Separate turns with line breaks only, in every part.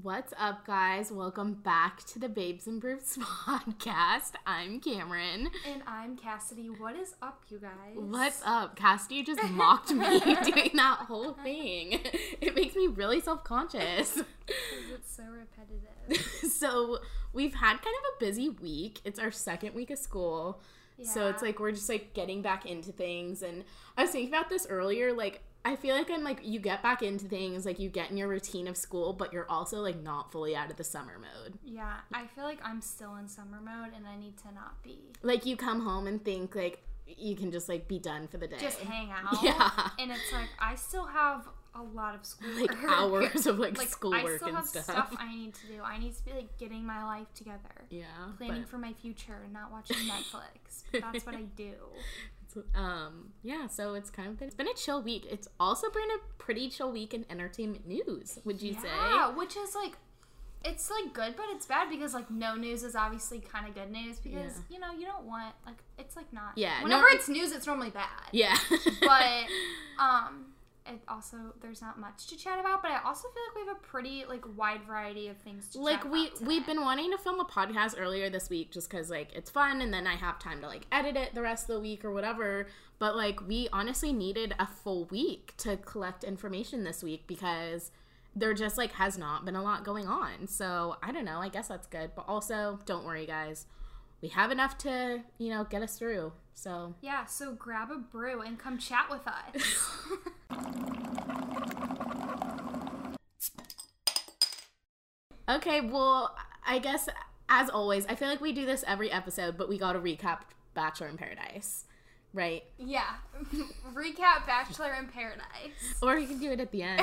What's up, guys? Welcome back to the Babes and Brews podcast. I'm Cameron.
And I'm Cassidy. What is up, you guys?
What's up? Cassidy just mocked me doing that whole thing. It makes me really self conscious.
It's so repetitive.
so, we've had kind of a busy week. It's our second week of school. So, it's like we're just like getting back into things. And I was thinking about this earlier. Like, I feel like I'm like, you get back into things, like, you get in your routine of school, but you're also like not fully out of the summer mode.
Yeah, I feel like I'm still in summer mode and I need to not be.
like you come home and think like you can just like be done for the day
Just hang out.
Yeah.
And it's like, I still have a lot of school.
like hours of like,
Like, I
schoolwork
still
and
have
stuff,
stuff I need to do. I need to be like getting my life together.
yeah
Planning
but,
for my future and not watching Netflix. That's what I do.
Um yeah so it's kind of been it's been a chill week it's also been a pretty chill week in entertainment news would you say?
Yeah, which is like it's like good but it's bad because like no news is obviously kind of good news because
Yeah.
you know you don't want like it's like not
Yeah,
whenever
no-
it's news it's normally bad
yeah
but um it also there's not much to chat about but i also feel like we have a pretty like wide variety of things to
like
chat
we we've been wanting to film a podcast earlier this week just because like it's fun and then i have time to like edit it the rest of the week or whatever. But like we honestly needed a full week to collect information this week because there just like has not been a lot going on. So i don't know. I guess that's good. But also don't worry guys. We have enough to you know get us through. So
yeah so grab a brew and come chat with us
okay well i guess as always i feel like we do this every episode but we gotta recap bachelor in paradise right
yeah recap bachelor in paradise
Or you can do it at the end.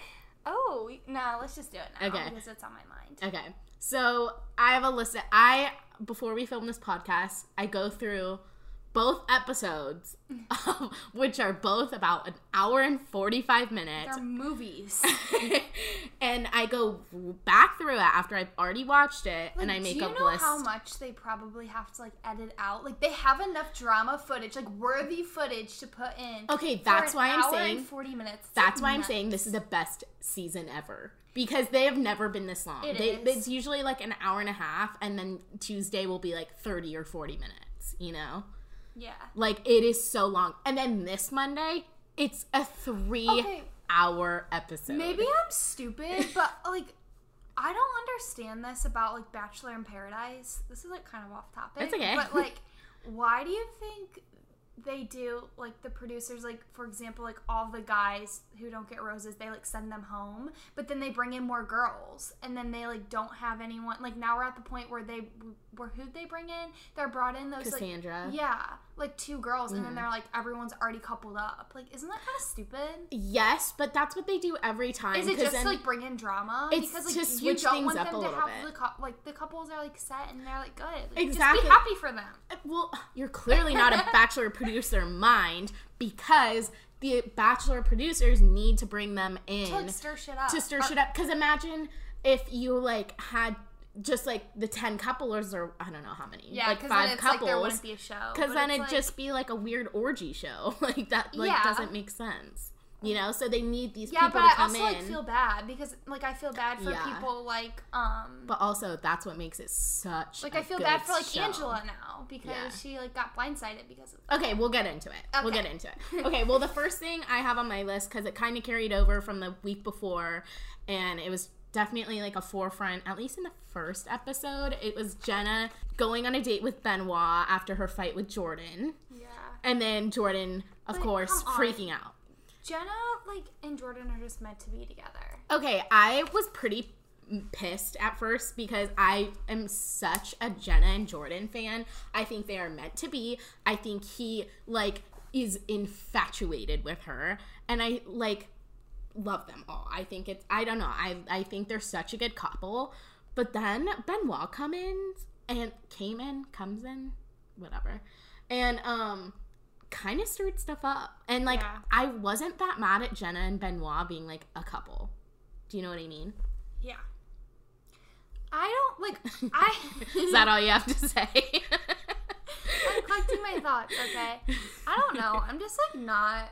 oh no let's just do it now
Okay.
because it's on my mind
okay. So I have a list. Of, I before we film this podcast, I go through both episodes, of, which are both about an hour and forty five minutes,
they're movies
and I go back through it after I've already watched it, and I make a list.
do you know how much they probably have to like edit out? Like they have enough drama footage, like worthy footage to put in.
Okay, that's why I'm saying-
and forty minutes.
That's why I'm saying this is the best season ever because they have never been this long.
It
they,
is.
It's usually like an hour and a half, and then Tuesday will be like thirty or forty minutes. You know.
Yeah.
Like it is so long. And then this Monday, it's a three
Okay.
hour episode.
Maybe I'm stupid, but like I don't understand this about like Bachelor in Paradise. This is like kind of off topic.
It's okay.
But like, why do you think they do like the producers like for example like all the guys who don't get roses they like send them home but then they bring in more girls and then they like don't have anyone like now we're at the point where they where who'd they bring in they're brought in those
Cassandra.
like yeah like two girls and then
Mhm.
they're like everyone's already coupled up like isn't that kind of stupid
Yes, but that's what they do every time.
is it just
then-
to like bring in drama?
It's
because like
to
you
switch
don't
things
want
up
them
a
to
little
have
bit.
the cou- like the couples are like set and they're like good. Like,
Exactly.
Just be happy for them.
well, you're clearly not a bachelor producer mind because the bachelor producers need to bring them in
To like stir shit up.
to stir
Or-
shit up. Because imagine if you like had just like the ten couples or I don't know how many,
Yeah,
like five couples.
like there wouldn't be a show.
Because then it'd
like-
just be like a weird orgy show. like that like
Yeah.
doesn't make sense. You know? So they need these
yeah,
people
but
to
I
come
also
in.
like feel bad because like I feel bad for
Yeah.
people like um
but also that's what makes it such
like
I
I feel bad for like Angela now because
Yeah.
she like got blindsided because of
Okay, we'll get into it. We'll get into it. Okay, well, the first thing I have on my list, because it kind of carried over from the week before, and it was definitely like a forefront, at least in the first episode, it was Jenna going on a date with Benoit after her fight with Jordan.
yeah.
And then Jordan, of
But
course, freaking out.
Jenna like and Jordan are just meant to be together.
Okay, I was pretty pissed at first because I am such a Jenna and Jordan fan. I think they are meant to be. I think he like is infatuated with her and I like love them all. I think it's I don't know. I I think they're such a good couple. But then Benoit comes in and came in, comes in, whatever. And um kind of stirred stuff up. And like
Yeah.
I wasn't that mad at Jenna and Benoit being like a couple. Do you know what I mean?
Yeah. I don't like I
Is that all you have to say?
I'm collecting my thoughts, okay? I don't know. I'm just like not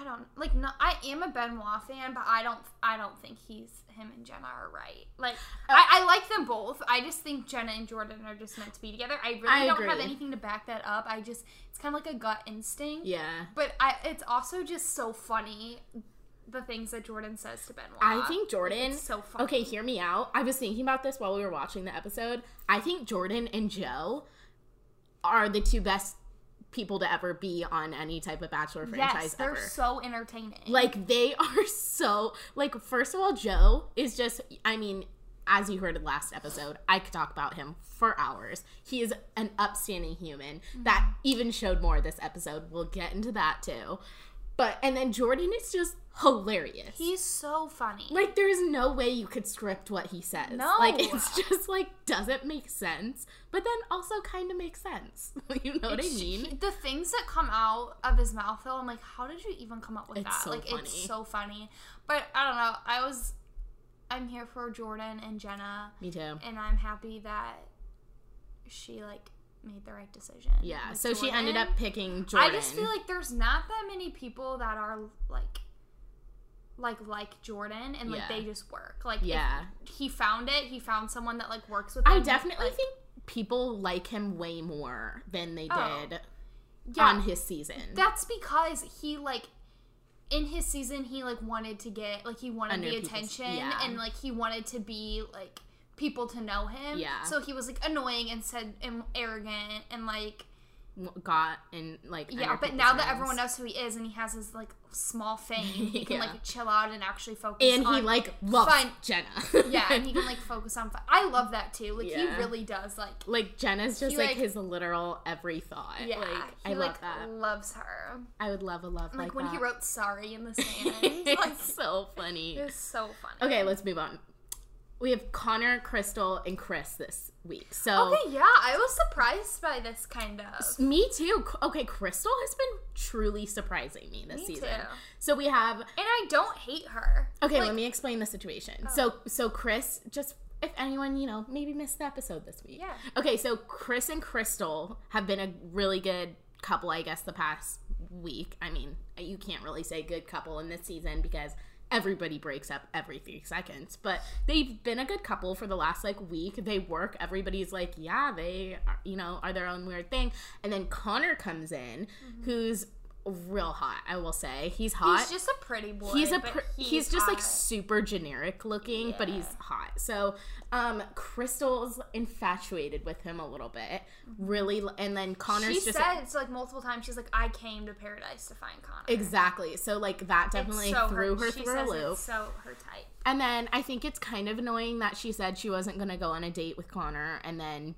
I don't like. No, I am a Benoit fan, but I don't. I don't think he's him and Jenna are right. Like
Uh,
I, I like them both. I just think Jenna and Jordan are just meant to be together. I really
I
don't have anything to back that up. I just it's kind of like a gut instinct.
Yeah.
But I, it's also just so funny the things that Jordan says to Benoit.
I think Jordan.
It's so funny.
Okay, hear me out. I was thinking about this while we were watching the episode. I think Jordan and Joe are the two best people to ever be on any type of Bachelor franchise
Yes, they're
ever.
so entertaining.
Like they are so like first of all, Joe is just I mean, as you heard in last episode, I could talk about him for hours. He is an upstanding human that
Mm-hmm.
even showed more this episode. We'll get into that too. But and then Jordan is just hilarious.
he's so funny.
like there's no way you could script what he says.
No.
Like it's just like doesn't make sense, but then also kind of makes sense. you know what I mean?
he- the things that come out of his mouth, though, I'm like, how did you even come up with
It's
that?
so
like,
funny.
it's so funny. But I don't know. I was, I'm here for Jordan and Jenna,
Me too.
and I'm happy that she like made the right decision.
Yeah.
with
So she ended up picking Jordan.
I just feel like there's not that many people that are like like like Jordan and like
Yeah.
they just work. Like
Yeah.
he found it. He found someone that like works with him.
I definitely
like,
think people like him way more than they
Oh.
did
yeah,
on his season.
That's because he like in his season he like wanted to get like he wanted
Under
the attention
yeah.
and like he wanted to be like people to know him.
Yeah.
So he was like annoying and said and arrogant and like
got and like
yeah, but now that everyone knows who he is and he has his like small fame, he can
Yeah.
like chill out and actually focus
and he like loves
fun-
Jenna.
yeah, and he can like focus on. Fun. I love that too. Like
Yeah.
he really does. Like
like Jenna's just
He,
like,
like-
his literal every thought.
yeah,
like
he
I love
like
that.
loves her.
I would love a love
Like,
like,
when he wrote "Sorry" in the sand. like
it's so funny.
it's so funny.
Okay, let's move on. We have Connor, Crystal, and Chris this week. So
Okay, yeah, I was surprised by this kind of.
me too. Okay, Crystal has been truly surprising me this
Me
season.
too.
So we have
And I don't hate her.
Okay,
Like,
let me explain the situation.
Oh.
So, so Chris, just if anyone you know maybe missed the episode this week.
Yeah.
Okay, so Chris and Crystal have been a really good couple, I guess, the past week. I mean, you can't really say good couple in this season because everybody breaks up every three seconds. But they've been a good couple for the last like week. They work. Everybody's like, yeah, they, are, you know, are their own weird thing. And then Connor comes in, mm-hmm. who's real hot. I will say he's hot
He's just a pretty boy.
he's a pr- he's, just like super generic looking but he's hot so um crystal's infatuated with him a little bit really and then connor's
She
just
said so like multiple times. She's like, "I came to paradise to find Connor."
exactly so like that definitely
so
threw her
she
through a loop
It's so her type.
and then i think it's kind of annoying that she said she wasn't going to go on a date with connor and then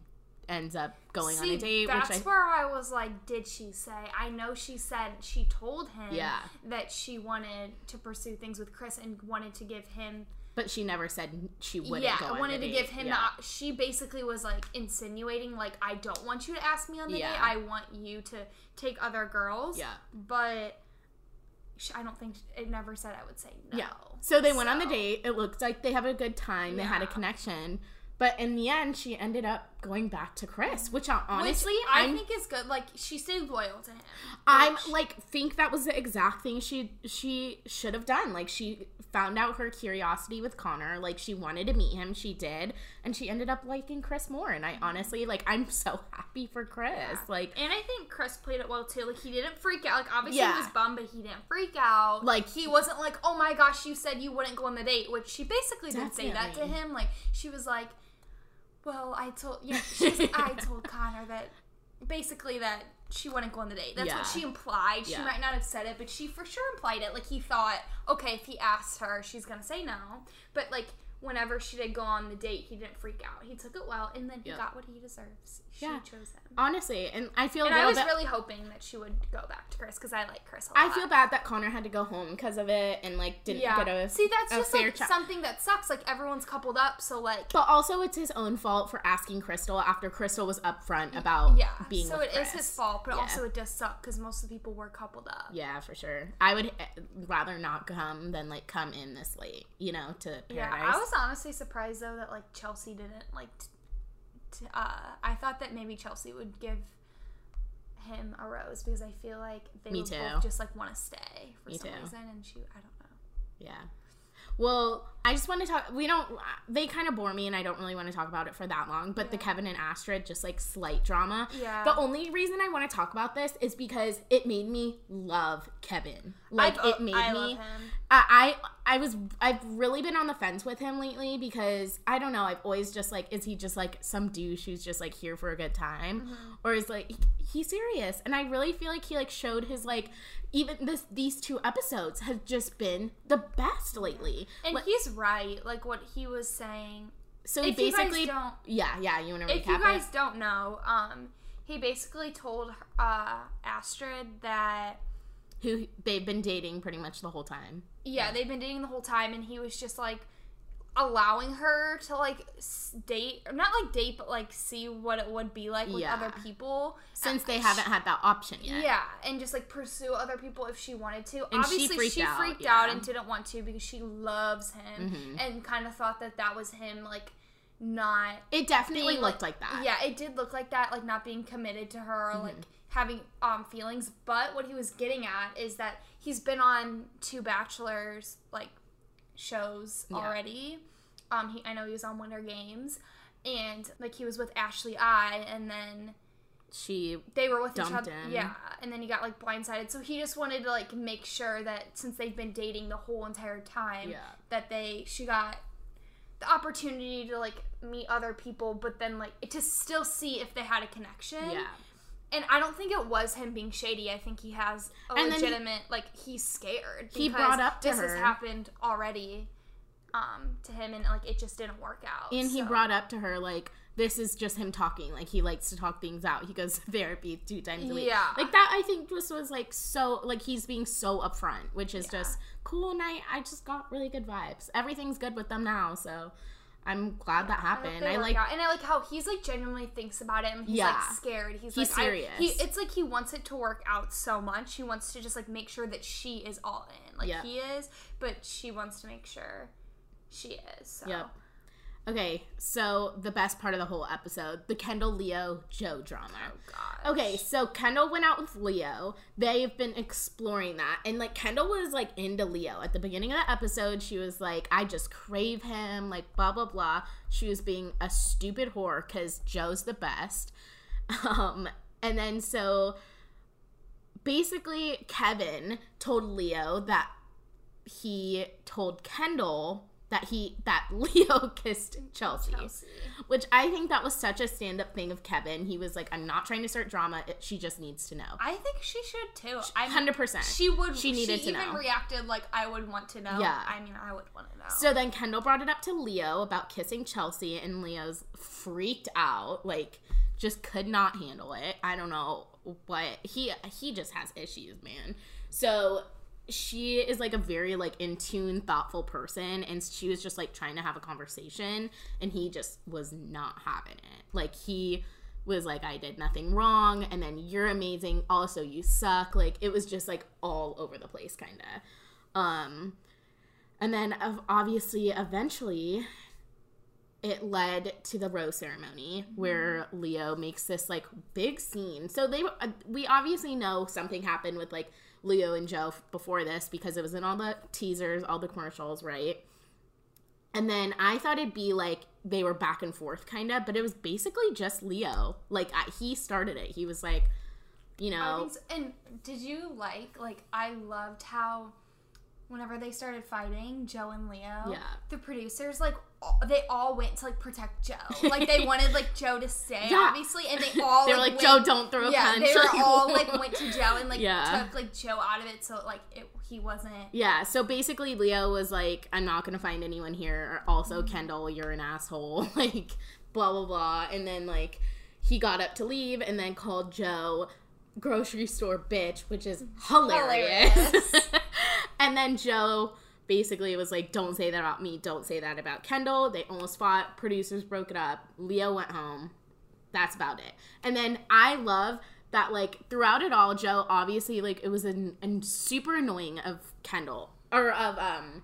ends up going on a date
that's
which i
where I was like, did she say? I know she said she told him
Yeah.
that she wanted to pursue things with Chris and wanted to give him.
but she never said she wouldn't
yeah,
go on
I wanted to
date.
give him.
yeah.
The, she basically was like insinuating, like, I don't want you to ask me on the
Yeah.
date. I want you to take other girls.
Yeah.
but. I don't think it never said I would say no.
Yeah. So they went on the date. It looked like they have a good time. They had a connection. But in the end, she ended up going back to Chris, which I, honestly,
Which I
I'm,
think is good. Like she stayed loyal to him.
I'm
which-
like think that was the exact thing she she should have done. Like she found out her curiosity with Connor. Like she wanted to meet him. She did, and she ended up liking Chris more. And I mm-hmm. honestly like I'm so happy for Chris. Like
And I think Chris played it well too. Like he didn't freak out. Like obviously
Yeah.
he was bummed, but he didn't freak out.
Like-
he wasn't like, "Oh my gosh, you said you wouldn't go on the date," which she basically did say that to him. Like she was like, "Well, I told yeah, she's like, I told Connor that basically that she wouldn't go on the date. That's
Yeah.
what she implied. She
Yeah.
might not have said it, but she for sure implied it. Like he thought, okay, if he asked her, she's gonna say no. But like whenever she did go on the date, he didn't freak out. He took it well, and then he
Yeah.
got what he deserves. She
Yeah.
chose him.
honestly, and I feel
And I was really hoping that she would go back to Chris because I like Chris a lot.
I feel bad that Connor had to go home because of it and like didn't
Yeah.
get a
See, that's just like something that sucks. Like everyone's coupled up, so like
But also, it's his own fault for asking Crystal after Crystal was upfront about
yeah.
being
so it is
Chris.
his fault, but
Yeah.
also it does suck because most of the people were coupled up.
Yeah, for sure. I would eh, rather not come than like come in this late, you know, to Paradise.
Yeah, I was honestly surprised though that like Chelsea didn't like. T- t- uh, I thought that maybe Chelsea would give him a rose because I feel like they
Me
would
too.
both just like want to stay for
Me
some
too.
reason, and she I don't know.
Yeah. Well, I just want to talk. We don't. They kind of bore me, and I don't really want to talk about it for that long. But the Kevin and Astrid, just like slight drama.
Yeah.
The only reason I want to talk about this is because it made me love Kevin. Like
I've-
it made
I
me.
love him.
I, I I was I've really been on the fence with him lately because I don't know I've always just like is he just like some douche who's just like here for a good time
Mm-hmm.
or is like he's serious and I really feel like he like showed his like even this these two episodes have just been the best lately
And
Like,
he's right. Like what he was saying.
so
if
basically
don't-
yeah yeah you want to
If you guys
it
don't know, um, he basically told uh, Astrid that
who they've been dating pretty much the whole time
yeah, they've been dating the whole time, and he was just like allowing her to like date, or not like date, but like see what it would be like with
Yeah.
other people
since
Uh,
they
sh-
haven't had that option yet
Yeah, and just like pursue other people if she wanted to.
And she
Obviously,
freaked
she
out,
freaked
yeah.
out and didn't want to because she loves him
Mhm.
and kind of thought that that was him like not
it definitely
being,
looked like, that
Yeah, it did look like that, like not being committed to her or like having um feelings. But what he was getting at is that he's been on two Bachelors like shows
Yeah.
already. Um, he I know he was on Winter Games, and like he was with Ashley I, and then
she
they were with each other.
him.
Yeah, and then he got like blindsided. So he just wanted to like make sure that since they've been dating the whole entire time,
Yeah.
that they she got the opportunity to like meet other people, but then like to still see if they had a connection.
yeah
And I don't think it was him being shady. I think he has a
And then he-
legitimate like he's scared.
He brought up to
this has happened already um to him and like it just didn't work out.
And he brought up to her like this is just him talking. Like he likes to talk things out. He goes to therapy two times a week.
Yeah.
Like that I think just was like so like he's being so upfront, which is
Yeah.
just cool and I I just got really good vibes. Everything's good with them now, so I'm glad that happened.
they
I like
out. and I like how he's like genuinely thinks about it and he's
Yeah.
like scared. He's,
He's
like I-
serious.
he it's like he wants it to work out so much. He wants to just like make sure that she is all in, like
Yeah.
he is, but she wants to make sure she is. So.
Yep. Okay, so the best part of the whole episode, the Kendall Leo Joe drama.
Oh.
Okay, so Kendall went out with Leo. They've been exploring that. And like Kendall was like into Leo. At the beginning of the episode, she was like, I just crave him, like blah blah blah. She was being a stupid whore because Joe's the best. Um, and then so basically Kevin told Leo that he told Kendall that he that Leo kissed Chelsea.
Chelsea.
Which I think that was such a stand up thing of Kevin. He was like, I'm not trying to start drama. It, she just needs to know.
I think she should too. I'm
100%.
She would.
She needed to know
she
to
even
know.
reacted like I would want to know.
Yeah.
I mean, I would want to know.
So then Kendall brought it up to Leo about kissing Chelsea, and Leo's freaked out. Like, just could not handle it. I don't know what he he just has issues, man. So she is like a very like in tune, thoughtful person, and she was just like trying to have a conversation, and he just was not having it. Like he was like, I did nothing wrong, and then you're amazing. Also, you suck. Like it was just like all over the place, kind of. Um, and then obviously, eventually, it led to the rose ceremony where Leo makes this like big scene. So they uh, we obviously know something happened with like Leo and Joe before this because it was in all the teasers, all the commercials, right? And then I thought it'd be like they were back and forth kind of, but it was basically just Leo. Like I, he started it. He was like, you know,
so. And did you like like I loved how whenever they started fighting Joe and Leo,
Yeah.
the producers like they all went to like protect Joe. Like they wanted like Joe to stay,
Yeah.
obviously, and they all
they were
like,
like,
went-
Joe, don't throw a
yeah,
punch.
they were all like went to Joe and like
Yeah.
took like Joe out of it, so like it, he wasn't.
Yeah, so basically Leo was like, I'm not gonna find anyone here. Also,
Mm-hmm.
Kendall, you're an asshole. like, blah blah blah. And then like he got up to leave and then called Joe grocery store bitch, which is hilarious.
Hilarious.
and then Joe basically it was like, Don't say that about me, don't say that about Kendall. They almost fought, producers broke it up, Leo went home. That's about it. And then I love that like throughout it all, Joe obviously like it was an, an super annoying of Kendall or of um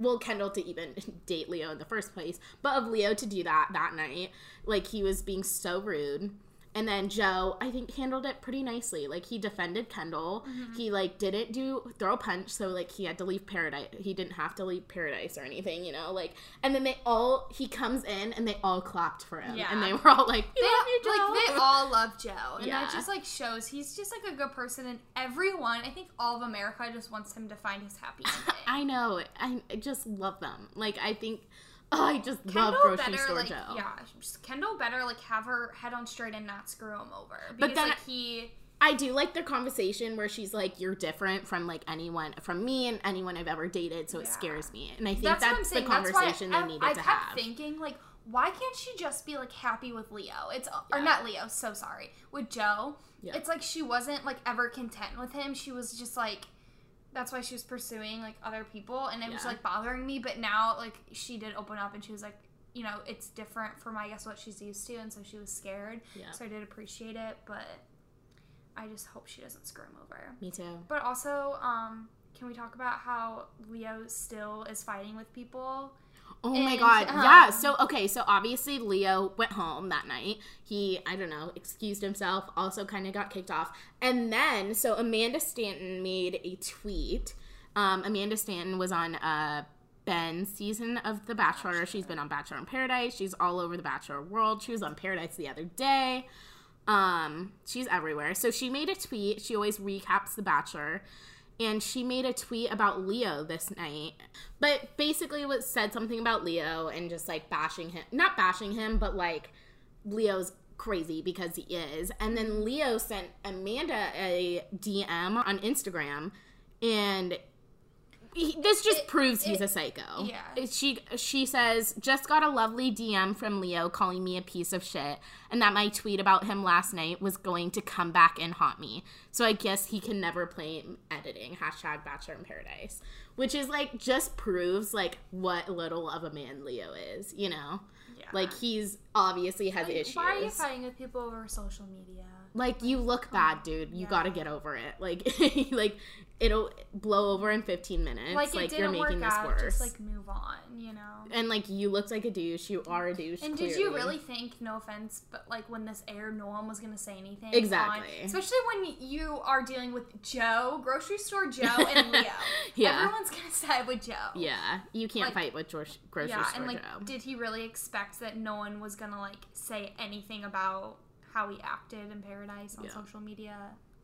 well Kendall to even date Leo in the first place, but of Leo to do that that night, like he was being so rude. And then Joe, I think, handled it pretty nicely. Like he defended Kendall.
Mm-hmm.
He like didn't do throw a punch, so like he had to leave paradise. He didn't have to leave paradise or anything, you know. Like, and then they all he comes in and they all clapped for him,
Yeah.
and they were all like,
They,
love you, Joe."
like they all love Joe, and
Yeah.
that just like shows he's just like a good person, and everyone, I think all of America just wants him to find his happy ending.
I know. I, I just love them. Like I think, oh, I just love
Kendall
grocery
better,
store
like,
Joe.
yeah, Kendall better like have her head on straight and not screw him over. Because
But then-
like he,
I do like their conversation where she's like, "You're different from like anyone from me and anyone I've ever dated, so it
Yeah.
scares me." And I think
that's,
that's, the
That's
conversation
I,
they needed
I
to
kept
have.
thinking like, why can't she just be like happy with Leo? It's or not Leo. So sorry with Joe.
Yeah.
It's like she wasn't like ever content with him. She was just like. That's why she was pursuing like other people, and it was like bothering me. But now, like she did open up, and she was like, you know, it's different from I guess what she's used to, and so she was scared.
Yeah.
So I did appreciate it, but I just hope she doesn't screw him over.
Me too.
But also, um, can we talk about how Leo still is fighting with people?
Oh my god.
um,
yeah. So okay, so obviously Leo went home that night. He, I don't know, excused himself, also kind of got kicked off. And then so Amanda Stanton made a tweet. Um, Amanda Stanton was on uh Ben's season of The Bachelor. She's been on Bachelor in Paradise. She's all over the Bachelor world. She was on Paradise the other day. Um, she's everywhere. So she made a tweet. She always recaps The Bachelor. And she made a tweet about Leo this night. But basically was said something about Leo and just like bashing him. Not bashing him, but like Leo's crazy because he is. And then Leo sent Amanda a DM on Instagram and he, this just
It-
proves he's
it-
a psycho.
yeah.
She she says just got a lovely DM from Leo calling me a piece of shit, and that my tweet about him last night was going to come back and haunt me. So I guess he can never play editing. Hashtag Bachelor in Paradise, which is like just proves like what little of a man Leo is. You know,
Yeah.
like he's obviously has
Like,
issues.
Why are you fighting with people over social media?
Like you look bad, dude. You
Yeah.
got to get over it. Like like it'll blow over in 15 minutes.
Like,
Like,
it
you're
didn't
making
work
this
out.
worse.
Just like move on, you know.
and like you looked like a douche. You are a douche.
And did you really think, no offense, but like when this aired, no one was gonna say anything? on-
Exactly.
especially when you are dealing with Joe, grocery store Joe, and Leo.
Yeah.
Everyone's gonna side with Joe.
Yeah, you can't
Like-
fight with George, grocery
yeah,
store
and like,
Joe.
did he really expect that no one was gonna like say anything about how he acted in Paradise on
Yeah.
social media?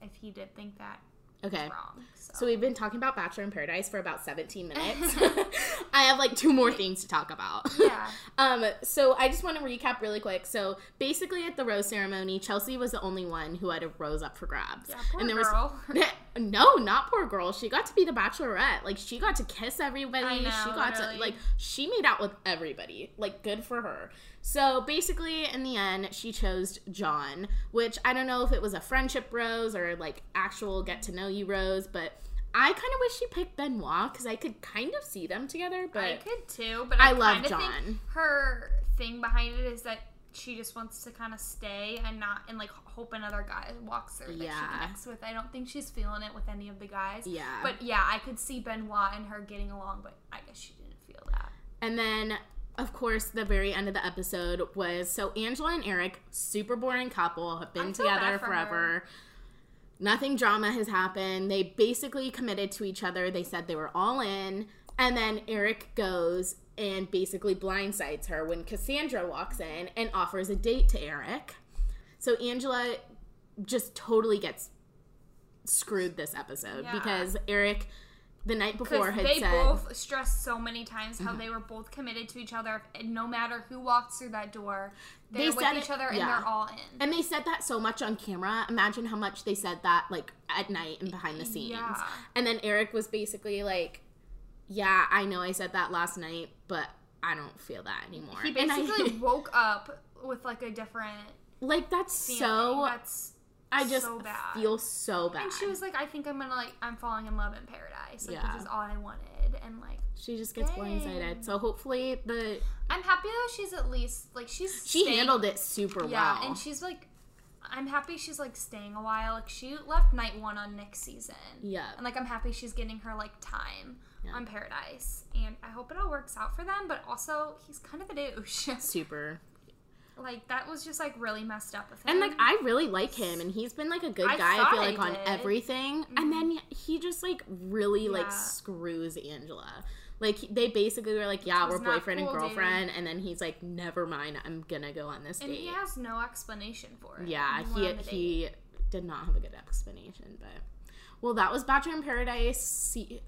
If he did think that
okay.
wrong, so,
So we've been talking about Bachelor in Paradise for about 17 minutes. I have like two more things to talk about.
yeah,
Um, so I just want to recap really quick. So basically, at the rose ceremony, Chelsea was the only one who had a rose up for grabs.
yeah, poor
and there
girl.
was no, not poor girl. She got to be the bachelorette. Like she got to kiss everybody.
Know,
she got to like she made out with everybody. Like good for her. So basically, in the end, she chose John, which I don't know if it was a friendship rose or like actual get to know you rose, but. I kind of wish she picked Benoit because I could kind of see them together, but
I could too, but
I
I,
love John.
Think her thing behind it is that she just wants to kind of stay and not and like hope another guy walks through that
Yeah.
she connects with. I don't think she's feeling it with any of the guys.
Yeah.
But yeah, I could see Benoit and her getting along, but I guess she didn't feel that.
And then, of course, the very end of the episode was so Angela and Eric, super boring couple, have been together
for
forever. Nothing drama has happened. They basically committed to each other. They said they were all in. And then Eric goes and basically blindsides her when Cassandra walks in and offers a date to Eric. So Angela just totally gets screwed this episode
Yeah.
because Eric the night before had
they
said Mm-hmm.
both stressed so many times how they were both committed to each other, and no matter who walks through that door,
They
they're with each
it-
other and they're all in.
And they said that so much on camera. Imagine how much they said that like at night and behind the scenes.
Yeah.
And then Eric was basically like, "Yeah, I know I said that last night, but I don't feel that anymore."
He
And I-
basically woke up with like a different
like that's
feeling.
so.
That's
I just
so bad.
feel so bad.
And she was like, I think I'm gonna like I'm falling in love in paradise. Like
Yeah.
which is all I wanted. And like
she just gets
Dang.
blindsided. So hopefully the
I'm happy though she's at least like she's
she
staying-
handled it super
Yeah,
well.
and she's like I'm happy she's like staying a while. Like she left night one on next season.
yeah.
And like I'm happy she's getting her like time
Yeah.
on Paradise. And I hope it all works out for them, but also he's kind of a douche.
Super.
Like that was just like really messed up with him.
And like I really like him, and he's been like a good
I
guy. I, feel
I
like on
did.
everything, and mm-hmm. then he just like really like screws Angela. Like they basically were like, "Yeah, we're boyfriend
cool,
and
dude.
girlfriend," and then he's like, "Never mind, I'm gonna go on this
and
date."
he has no explanation for it.
yeah,
He
he
date.
did not have a good explanation, but well, that was Bachelor in Paradise se-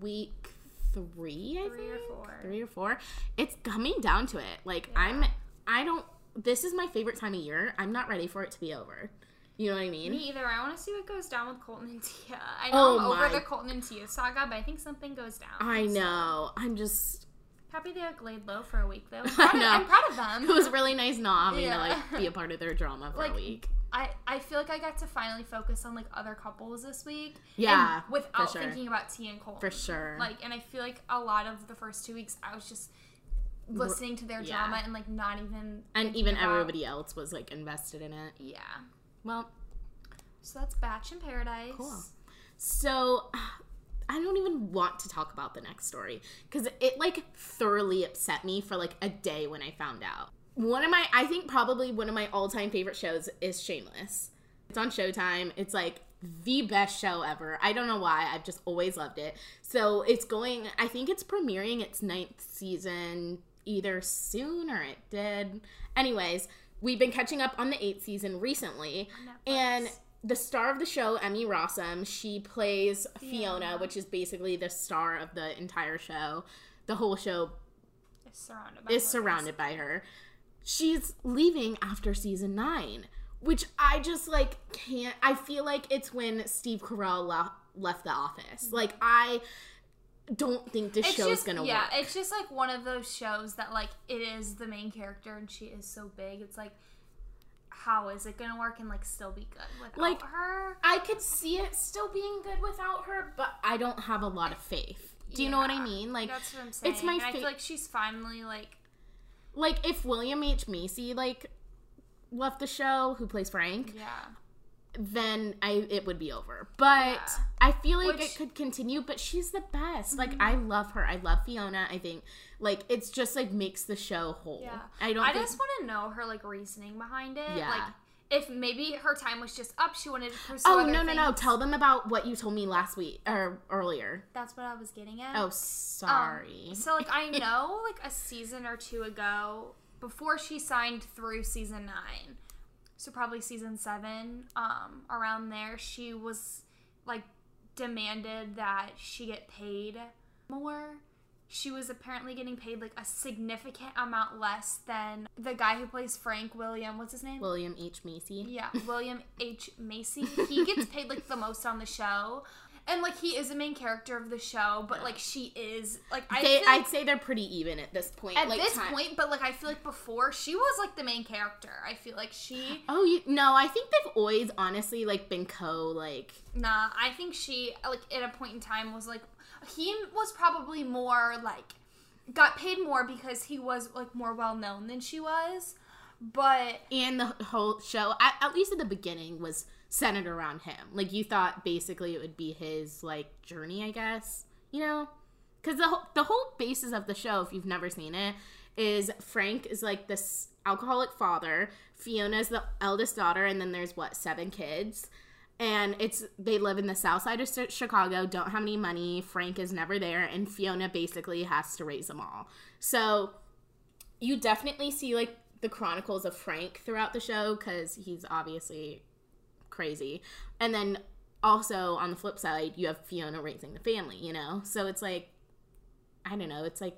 week three, I
Three or four.
three or four. It's coming down to it. Like I'm, I don't. This is my favorite time of year. I'm not ready for it to be over. You know what I mean?
Me either. I want to see what goes down with Colton and Tia. I
Oh
know I'm over the Colton and Tia saga, but I think something goes down.
I
So,
know. I'm just.
happy they laid low for a week though. I'm proud,
know.
Of, I'm proud of them.
It was really nice not having
Yeah.
to like be a part of their drama for
Like,
a week.
I, I feel like I got to finally focus on like other couples this week.
Yeah,
and without
sure.
thinking about Tia and Colton.
For sure.
Like, and I feel like a lot of the first two weeks I was just listening to their
yeah.
drama and like not even.
and even
about-
everybody else was like invested in it.
Yeah.
Well,
So that's Batch in Paradise.
Cool. So I don't even want to talk about the next story because it like thoroughly upset me for like a day when I found out. One of my, I think probably one of my all time favorite shows is Shameless. It's on Showtime. It's like the best show ever. I don't know why. I've just always loved it. So it's going, I think it's premiering its ninth season either soon or it did. Anyways, we've been catching up on the eighth season recently. And the star of the show, Emmy Rossum, she plays Fiona, which is basically the star of the entire show. The whole show
Is surrounded by
is
her.
surrounded by her. She's leaving after season nine, which I just like can't. I feel like it's when Steve Carell le- left the office. Mm-hmm. Like I don't think this
It's
show's
just,
gonna
yeah,
work.
Yeah, it's just like one of those shows that like it is the main character and she is so big. It's like, how is it gonna work and like still be good without
Like,
her?
I could see it still being good without her, but I don't have a lot of faith. Do you know what I mean? Like,
That's what I'm saying.
it's my
and I feel like she's finally like
like if William H Macy like left the show, who plays Frank,
yeah.
Then I it would be over. But
Yeah.
I feel like
Which-
it could continue. But she's the best. Like I love her. I love Fiona. I think like it's just like makes the show whole.
Yeah.
I don't.
I
think,
just want to know her like reasoning behind it.
Yeah.
Like if maybe her time was just up, she wanted to pursue.
Oh no no no! Tell them about what you told me last week or earlier.
That's what I was getting at.
Oh sorry.
Um, so like I know like a season or two ago, before she signed through season nine, so probably season seven, um, around there, she was like demanded that she get paid more. She was apparently getting paid like a significant amount less than the guy who plays Frank William. What's his name?
William H Macy.
Yeah, William H. Macy. He gets paid like the most on the show. And like he is a main character of the show, but like she is like I
they, I'd say they're pretty even at this point.
at
like,
this
time-
point, but like I feel like before she was like the main character. I feel like she
Oh, you no, I think they've always honestly like been co like
nah, I think she like at a point in time was like he was probably more like got paid more because he was like more well known than she was. But
and the whole show at, at least at the beginning was centered around him. Like you thought basically it would be his like journey, I guess. You know? Cuz the whole, the whole basis of the show if you've never seen it is Frank is like this alcoholic father, Fiona's the eldest daughter and then there's what, seven kids. And it's they live in the south side of Chicago, don't have any money. Frank is never there, and Fiona basically has to raise them all. So you definitely see like the chronicles of Frank throughout the show because he's obviously crazy. And then also on the flip side, you have Fiona raising the family, you know? So it's like, I don't know, it's like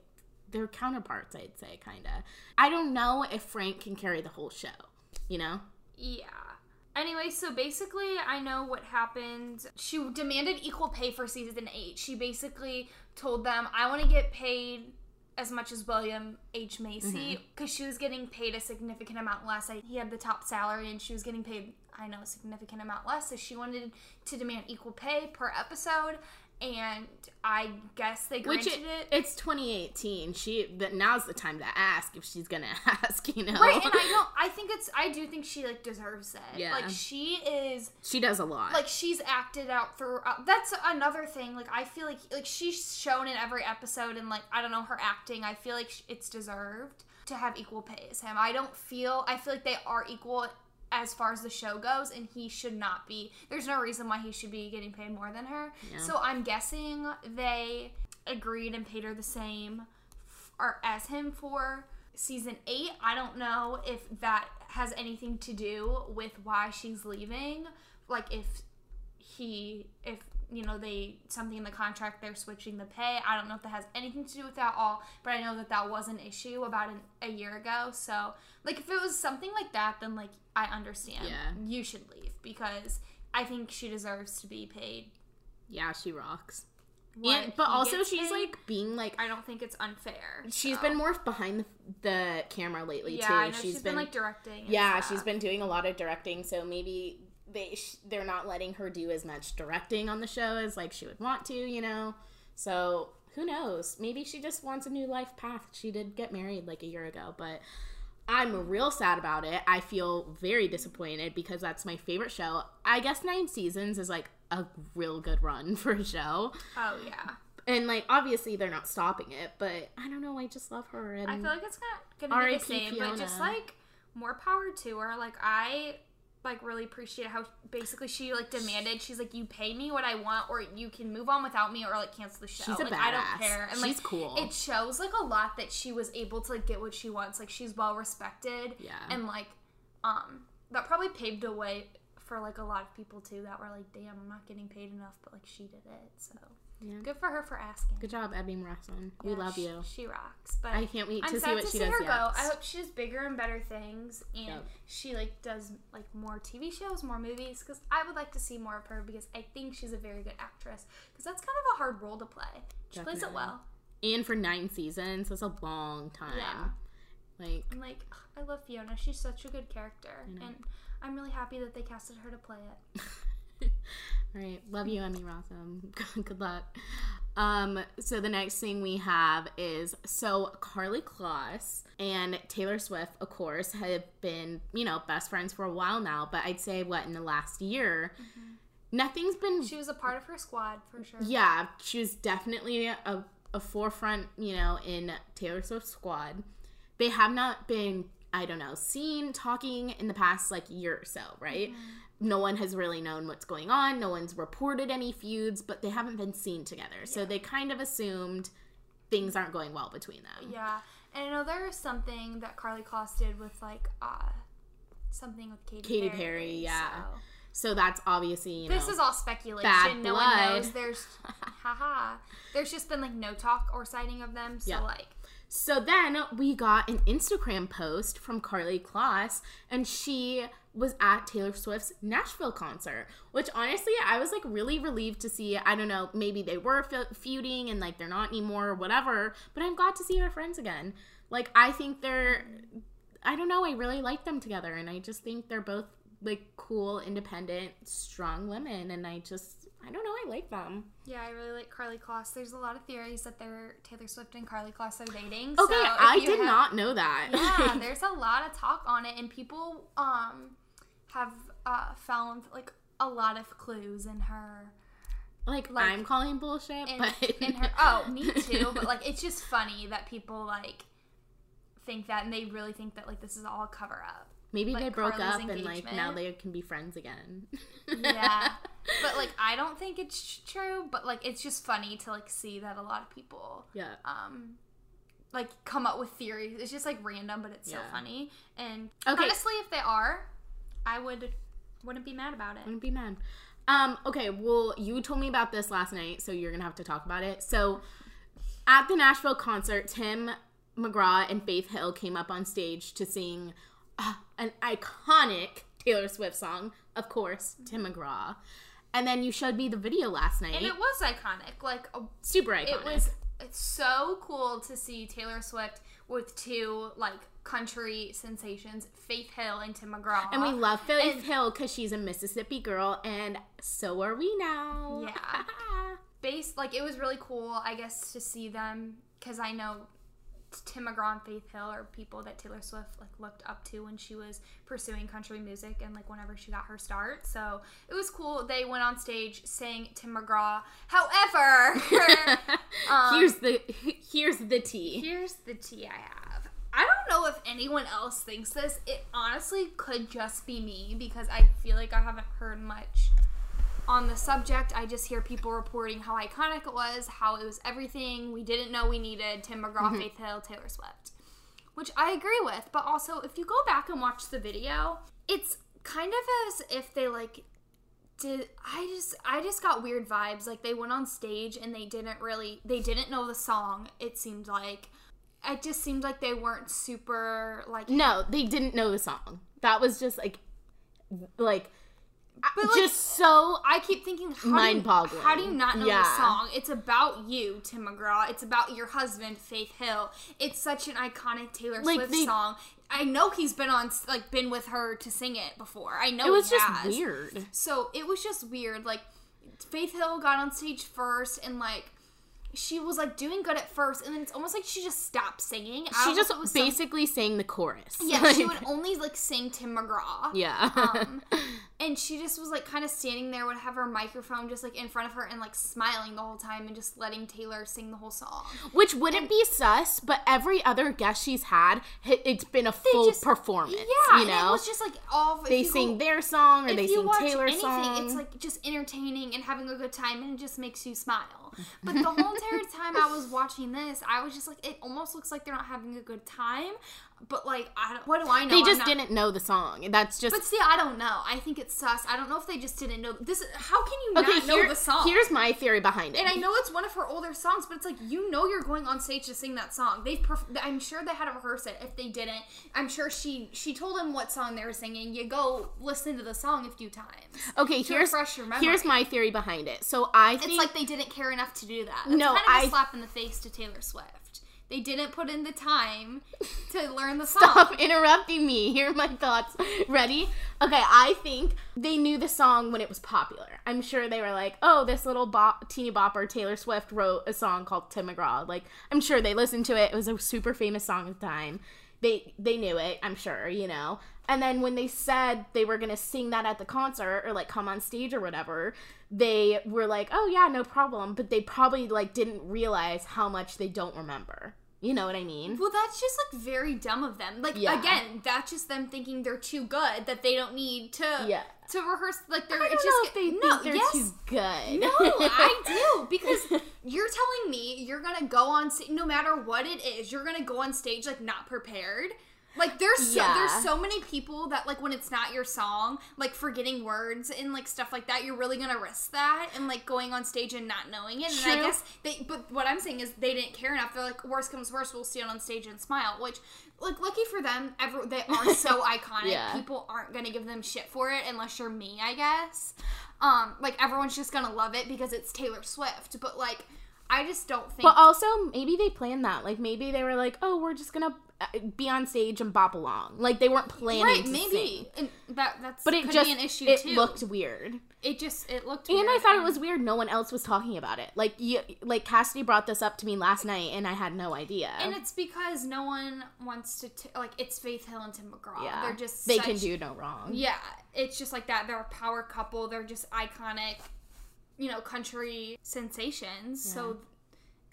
they're counterparts, I'd say, kind of. I don't know if Frank can carry the whole show, you know?
Yeah. Anyway, so basically, I know what happened. She demanded equal pay for season eight. She basically told them, I want to get paid as much as William H. Macy mm-hmm. because she was getting paid a significant amount less. I, he had the top salary and she was getting paid, I know, a significant amount less. So she wanted to demand equal pay per episode. And I guess they
Which
granted
it,
it.
it's 2018. She but now's the time to ask if she's gonna ask. You know,
Right, and I don't. I think it's. I do think she like deserves it.
Yeah.
like she is.
she does a lot.
Like she's acted out throughout. Uh, that's another thing. Like I feel like like she's shown in every episode, and like I don't know her acting. I feel like it's deserved to have equal pay as him. I don't feel. I feel like they are equal as far as the show goes, and he should not be. There's no reason why he should be getting paid more than her.
Yeah.
So I'm guessing they agreed and paid her the same f- or as him for season eight. I don't know if that has anything to do with why she's leaving. Like if he, if you know they something in the contract they're switching the pay. I don't know if that has anything to do with that all, but I know that that was an issue about an, a year ago. So like if it was something like that, then like I understand.
Yeah.
you should leave because I think she deserves to be paid.
yeah, she rocks. And, but also she's
paid.
like being like
I don't think it's unfair.
she's
so.
been more behind the, the camera lately
yeah,
too.
I know she's been, like directing.
yeah,
stuff.
she's been doing a lot of directing, so maybe they sh- they're not letting her do as much directing on the show as like she would want to, you know. So who knows? Maybe she just wants a new life path. She did get married like a year ago, but I'm real sad about it. I feel very disappointed because that's my favorite show. I guess nine seasons is like a real good run for a show.
Oh yeah.
And like obviously they're not stopping it, but I don't know, I just love her and
I feel like it's gonna, gonna be the same, but just like more power to her. Like I like really appreciate how basically she like demanded. She's like, you pay me what I want, or you can move on without me, or like cancel the show.
She's a
like I don't care. And
She's
like
cool.
It shows like a lot that she was able to like get what she wants. Like she's well respected.
Yeah.
And like um that probably paved the way for like a lot of people too that were like, damn, I'm not getting paid enough, but like she did it. So
Yeah.
good for her for asking.
Good job, Abby Morrison. we love you.
She rocks. But
I can't wait to
I'm
see what
to
she
see
does
her
next.
go. I hope she does bigger and better things, and
Yep.
she like does like more TV shows, more movies. Because I would like to see more of her because I think she's a very good actress. Because that's kind of a hard role to play. She plays it well.
and for nine seasons, that's a long time.
Yeah.
Like
I'm like I love Fiona. She's such a good character, and I'm really happy that they casted her to play it.
all right, love you, Emmy Rossum. Good luck. Um, so the next thing we have is so Karlie Kloss and Taylor Swift, of course, have been you know best friends for a while now. But I'd say what in the last year, nothing's been
She was a part of her squad for sure.
yeah, she was definitely a, a forefront, you know, in Taylor Swift's squad. They have not been, I don't know, seen talking in the past like year or so, right? No one has really known what's going on. No one's reported any feuds, but they haven't been seen together. So they kind of assumed things aren't going well between them.
Yeah, and I know there was something that Karlie Kloss did with like uh something with Katy,
Katy
Perry.
Perry, yeah.
so-
So that's obviously, you know,
This is all speculation. no one knows. There's, haha. There's just been like no talk or sighting of them. So
Yeah.
like,
So then we got an Instagram post from Karlie Kloss, and she was at Taylor Swift's Nashville concert, which honestly, I was like really relieved to see. I don't know, maybe they were feuding and like they're not anymore or whatever, but I'm glad to see their friends again. Like, I think they're, I don't know, I really like them together, and I just think they're both like cool, independent, strong women, and I just, I don't know, I like them.
yeah, I really like Karlie Kloss. There's a lot of theories that they're Taylor Swift and Karlie Kloss are dating.
Okay,
so
I did
have-
not know that.
Yeah, there's a lot of talk on it, and people um have uh found like a lot of clues in her
like,
Like,
I'm calling bullshit,
in,
but
in her oh me too but like it's just funny that people like think that and they really think that like this is all a cover up
maybe
like,
they broke
Carly's
up and like now they can be friends again.
yeah but like i don't think it's true but like it's just funny to like see that a lot of people
yeah.
um like come up with theories it's just like random but it's so funny and
Okay.
honestly if they are i would wouldn't be mad about it
Wouldn't be mad. Um, okay, well, you told me about this last night, so you're gonna have to talk about it. So, at the Nashville concert, Tim McGraw and Faith Hill came up on stage to sing uh, an iconic Taylor Swift song, of course, Tim McGraw. And then you showed me the video last night.
and it was iconic like a
Super iconic.
it was it's so cool to see Taylor Swift with two like country sensations, Faith Hill and Tim McGraw.
and we love Faith
and-
Hill because she's a Mississippi girl, and so are we now.
Yeah. based like it was really cool, I guess, to see them because I know Tim McGraw and Faith Hill are people that Taylor Swift like looked up to when she was pursuing country music and like whenever she got her start. So it was cool. They went on stage saying Tim McGraw. However, um,
here's the here's the tea.
here's the tea I have. I don't know if anyone else thinks this. It honestly could just be me because I feel like I haven't heard much on the subject. I just hear people reporting how iconic it was, how it was everything we didn't know we needed Tim McGraw, mm-hmm. Faith Hill, Taylor Swift. Which I agree with, but also if you go back and watch the video, it's kind of as if they like did I just I just got weird vibes like they went on stage and they didn't really they didn't know the song it seemed like it just seemed like they weren't super like
No, they didn't know the song. That was just like like
But, like,
just so
I keep thinking, how
Mind-boggling.
How do you not know
Yeah.
the song? It's about you, Tim McGraw. It's about your husband, Faith Hill. It's such an iconic Taylor
Like,
Swift
they-
song. I know he's been on, like, been with her to sing it before. I know
it was
he
just
has.
weird.
So it was just weird. Like, Faith Hill got on stage first, and like, she was like doing good at first, and then it's almost like she just stopped singing.
She just
was some-
basically sang the chorus.
yeah, she would only like sing Tim McGraw.
Yeah.
Um, and she just was like kind of standing there, would have her microphone just like in front of her and like smiling the whole time and just letting Taylor sing the whole song.
Which wouldn't be sus, but every other guest she's had, it's been a full
just-
performance.
Yeah,
you know,
it was just like all
they
you
sing their song or
if
they
you
sing
watch
Taylor's
anything,
song.
it's like just entertaining and having a good time, and it just makes you smile. But the whole entire time I was watching this, I was just like, it almost looks like they're not having a good time. But like, I don't, what do I know?
they just
not-
didn't know the song. That's just
But see, I don't know. I think it's sus. I don't know if they just didn't know this. How can you
okay.
not know the song?
here's my theory behind it.
And I know it's one of her older songs, but it's like you know you're going on stage to sing that song. They've, perf- I'm sure they had to rehearse it. If they didn't, I'm sure she she told them what song they were singing. You go listen to the song a few times.
okay,
to
here's
refresh your memory.
here's my theory behind it. So I think
It's like they didn't care enough to do that. That's
No,
kind of a
I-
slap in the face to Taylor Swift. They didn't put in the time to learn the song.
Stop interrupting me. Here are my thoughts. Ready? Okay, I think they knew the song when it was popular. I'm sure they were like, oh, this little bop, teeny bopper Taylor Swift wrote a song called Tim McGraw. Like, I'm sure they listened to it. It was a super famous song at the time. They they knew it, I'm sure, you know. And then when they said they were gonna sing that at the concert or like come on stage or whatever, they were like, oh yeah, no problem. But they probably like didn't realize how much they don't remember. You know what I mean?
Well, that's just like very dumb of them. Like
Yeah.
again, that's just them thinking they're too good that they don't need to
Yeah.
To rehearse. Like they're
I don't
it's
know
just
if they
no,
think they're
yes,
too good.
No, I do because you're telling me you're gonna go on no matter what it is, you're gonna go on stage like not prepared. Like there's so,
Yeah.
there's so many people that like when it's not your song, like forgetting words and like stuff like that, you're really gonna risk that and like going on stage and not knowing it. And I
True.
guess they, but what I'm saying is they didn't care enough. They're like, worst comes worst, we'll stand on stage and smile. Which, like, lucky for them, ever they are so iconic.
Yeah.
People aren't gonna give them shit for it unless you're me, I guess. Um, like everyone's just gonna love it because it's Taylor Swift. But like, I just don't think.
But also, maybe they planned that. Like, maybe they were like, "Oh, we're just gonna be on stage and bop along." Like, they weren't planning
right,
to
maybe,
sing.
and that that's
But it
could
just
be an issue
it
too.
looked weird,
it just it looked. Weird.
And I thought it was weird. No one else was talking about it. Like, you, like Cassidy brought this up to me last night, and I had no idea.
And it's because no one wants to t- like it's Faith Hill and Tim McGraw.
yeah,
They're just
they
such,
can do no wrong.
Yeah, it's just like that. They're a power couple. They're just iconic, you know, country sensations. So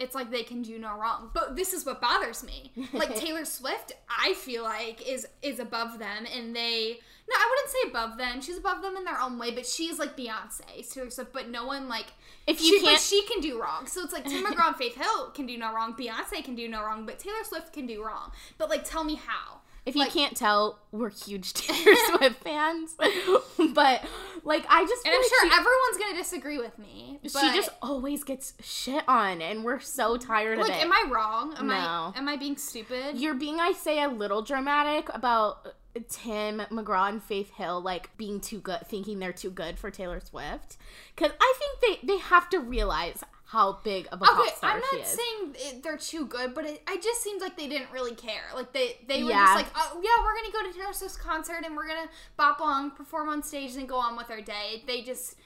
it's like they can do no wrong. But this is what bothers me. Like Taylor Swift, I feel like is is above them, and they. No, I wouldn't say above them. She's above them in their own way, but she's like Beyonce, Taylor Swift. But no one like
If you
she,
can't-
she can do wrong. So it's like Tim McGraw and Faith Hill can do no wrong. Beyonce can do no wrong, but Taylor Swift can do wrong. But like, tell me how.
If you can't tell, we're huge Taylor Swift fans. but like, I just
And I'm
like
sure
she-
everyone's gonna disagree with me.
She just always gets shit on, and we're so tired
like,
of it.
am I wrong? Am
No.
I am I being stupid?
You're being, I say, a little dramatic about Tim McGraw and Faith Hill like being too good, thinking they're too good for Taylor Swift. Because I think they they have to realize how big of a pop
Okay,
star
I'm not saying it, they're too good, but it, it just seems like they didn't really care. Like they they were
Yeah.
just like, oh yeah, we're gonna go to Taylor Swift's concert and we're gonna bop along, perform on stage, and go on with our day. They just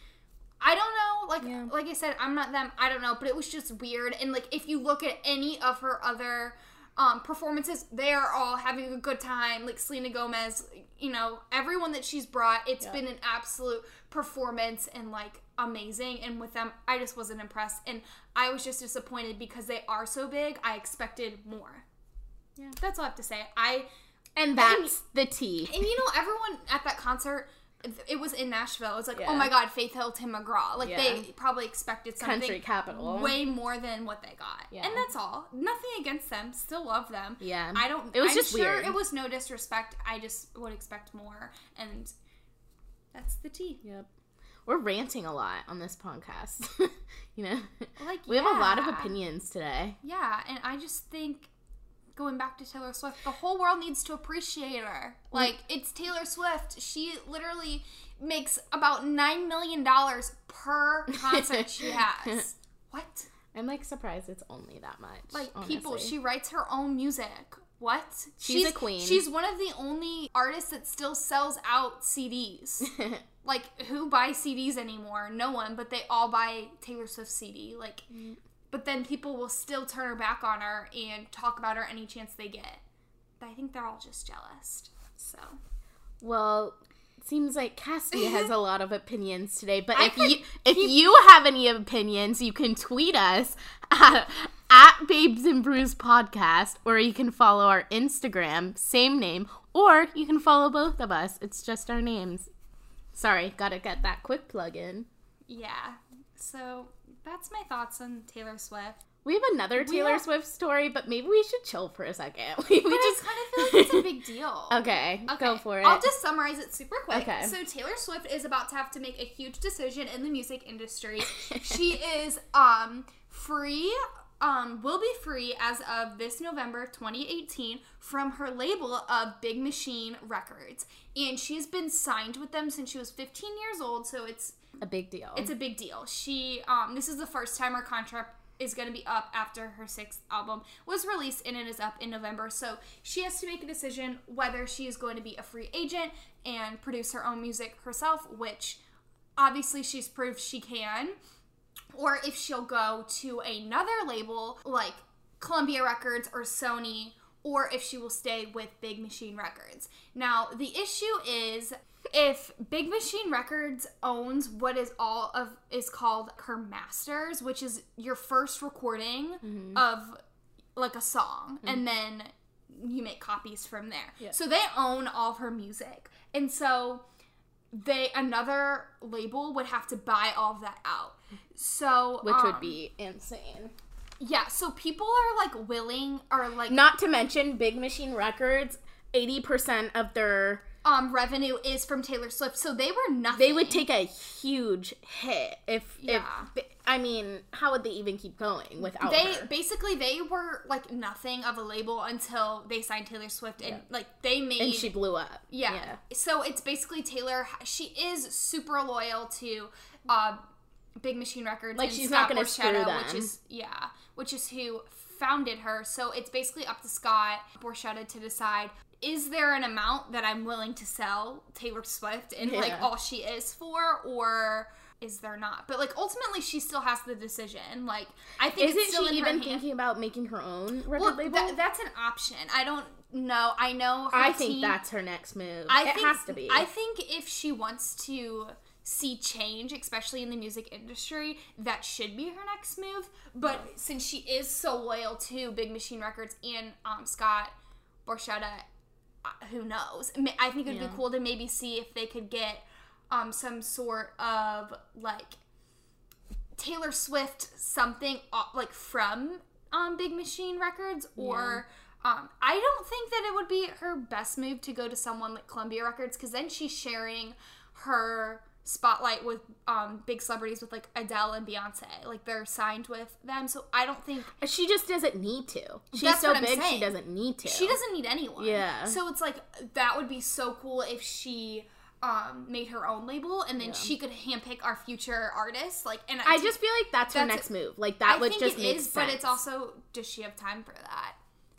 I don't know. Like
Yeah.
like I said, I'm not them. I don't know, but it was just weird. And like if you look at any of her other um, performances, they are all having a good time. Like Selena Gomez, you know, everyone that she's brought, it's
Yeah.
been an absolute performance and like amazing. And with them, I just wasn't impressed, and I was just disappointed because they are so big. I expected more.
Yeah.
that's all I have to say. I
And that's the tea.
and you know, everyone at that concert, it was in Nashville. It was like,
Yeah.
oh my god, Faith Hill, Tim McGraw. Like
Yeah.
they probably expected something
Country capital.
way more than what they got.
Yeah.
And that's all. Nothing against them. Still love them.
Yeah.
I don't.
It was
I'm
just
sure
weird.
It was no disrespect. I just would expect more, and that's the tea.
Yep. We're ranting a lot on this podcast. you know?
Like
We have a lot of opinions today.
Yeah, and I just think going back to Taylor Swift, the whole world needs to appreciate her. Like it's Taylor Swift. She literally makes about nine million dollars per concert she has. What?
I'm like surprised it's only that much.
Like people, she writes her own music. What?
She's a queen.
She's one of the only artists that still sells out CDs. like who buys CDs anymore? No one, but they all buy Taylor Swift CD. Like mm. but then people will still turn her back on her and talk about her any chance they get. I think they're all just jealous. So
Well, seems like Cassie has a lot of opinions today. But
I
if you if you have any opinions, you can tweet us at, at Babes and Brews Podcast, or you can follow our Instagram, same name, or you can follow both of us. It's just our names. Sorry, gotta get that quick plug in.
yeah. So that's my thoughts on Taylor Swift.
We have another Taylor
have-
Swift story, but maybe we should chill for a second. We,
But
just
kind of feel like it's a big deal.
okay, go for it.
I'll just summarize it super quick.
Okay.
So Taylor Swift is about to have to make a huge decision in the music industry. she is um free um will be free as of this November 2018 from her label of Big Machine Records. And she's been signed with them since she was 15 years old, so it's
a big deal.
it's a big deal. She um this is the first time her contract is going to be up after her sixth album was released and it is up in November. So she has to make a decision whether she is going to be a free agent and produce her own music herself, which obviously she's proved she can, or if she'll go to another label like Columbia Records or Sony, or if she will stay with Big Machine Records. Now, the issue is if Big Machine Records owns what is all of is called her masters, which is your first recording mm-hmm. of like a song, mm-hmm. and then you make copies from there.
Yeah.
So they own all of her music. And so they another label would have to buy all of that out. So
which would
um,
be insane.
yeah, so people are like willing or like
Not to mention Big Machine Records, 80% of their
um revenue is from Taylor Swift. So they were nothing.
they would take a huge hit if
Yeah.
if I mean, how would they even keep going without
they
her?
basically they were like nothing of a label until they signed Taylor Swift and
Yeah.
like they made
And she blew up.
Yeah. So it's basically Taylor. She is super loyal to uh, Big Machine Records.
Like,
and
she's
Scott
not gonna
Borchetta,
screw
Which
them.
is yeah, which is who founded her. So it's basically up to Scott Borchetta to decide. Is there an amount that I'm willing to sell Taylor Swift and like all she is for, or is there not? But like ultimately, she still has the decision. Like I think it's still
Isn't she even thinking about making her own record
Well,
label?
that- that's an option. I don't know. I know. Her
I think that's her next move.
I
it
think,
has to be.
I think if she wants to see change, especially in the music industry, that should be her next move. But since she is so loyal to Big Machine Records and um, Scott Borchetta, who knows? I think it'd
Yeah.
be cool to maybe see if they could get um, some sort of like Taylor Swift something uh, like from um, Big Machine Records or um, I don't think that it would be her best move to go to someone like Columbia Records because then she's sharing her spotlight with um, big celebrities with like Adele and Beyonce like they're signed with them so I don't think
she just doesn't need to. She's so big, she doesn't need to.
she doesn't need anyone
Yeah.
so it's like that would be so cool if she um, made her own label and then
Yeah.
she could handpick our future artists like and
I just feel like that's, her
That's-
next move. Like that
I
would just make
is,
sense.
but it's also does she have time for that?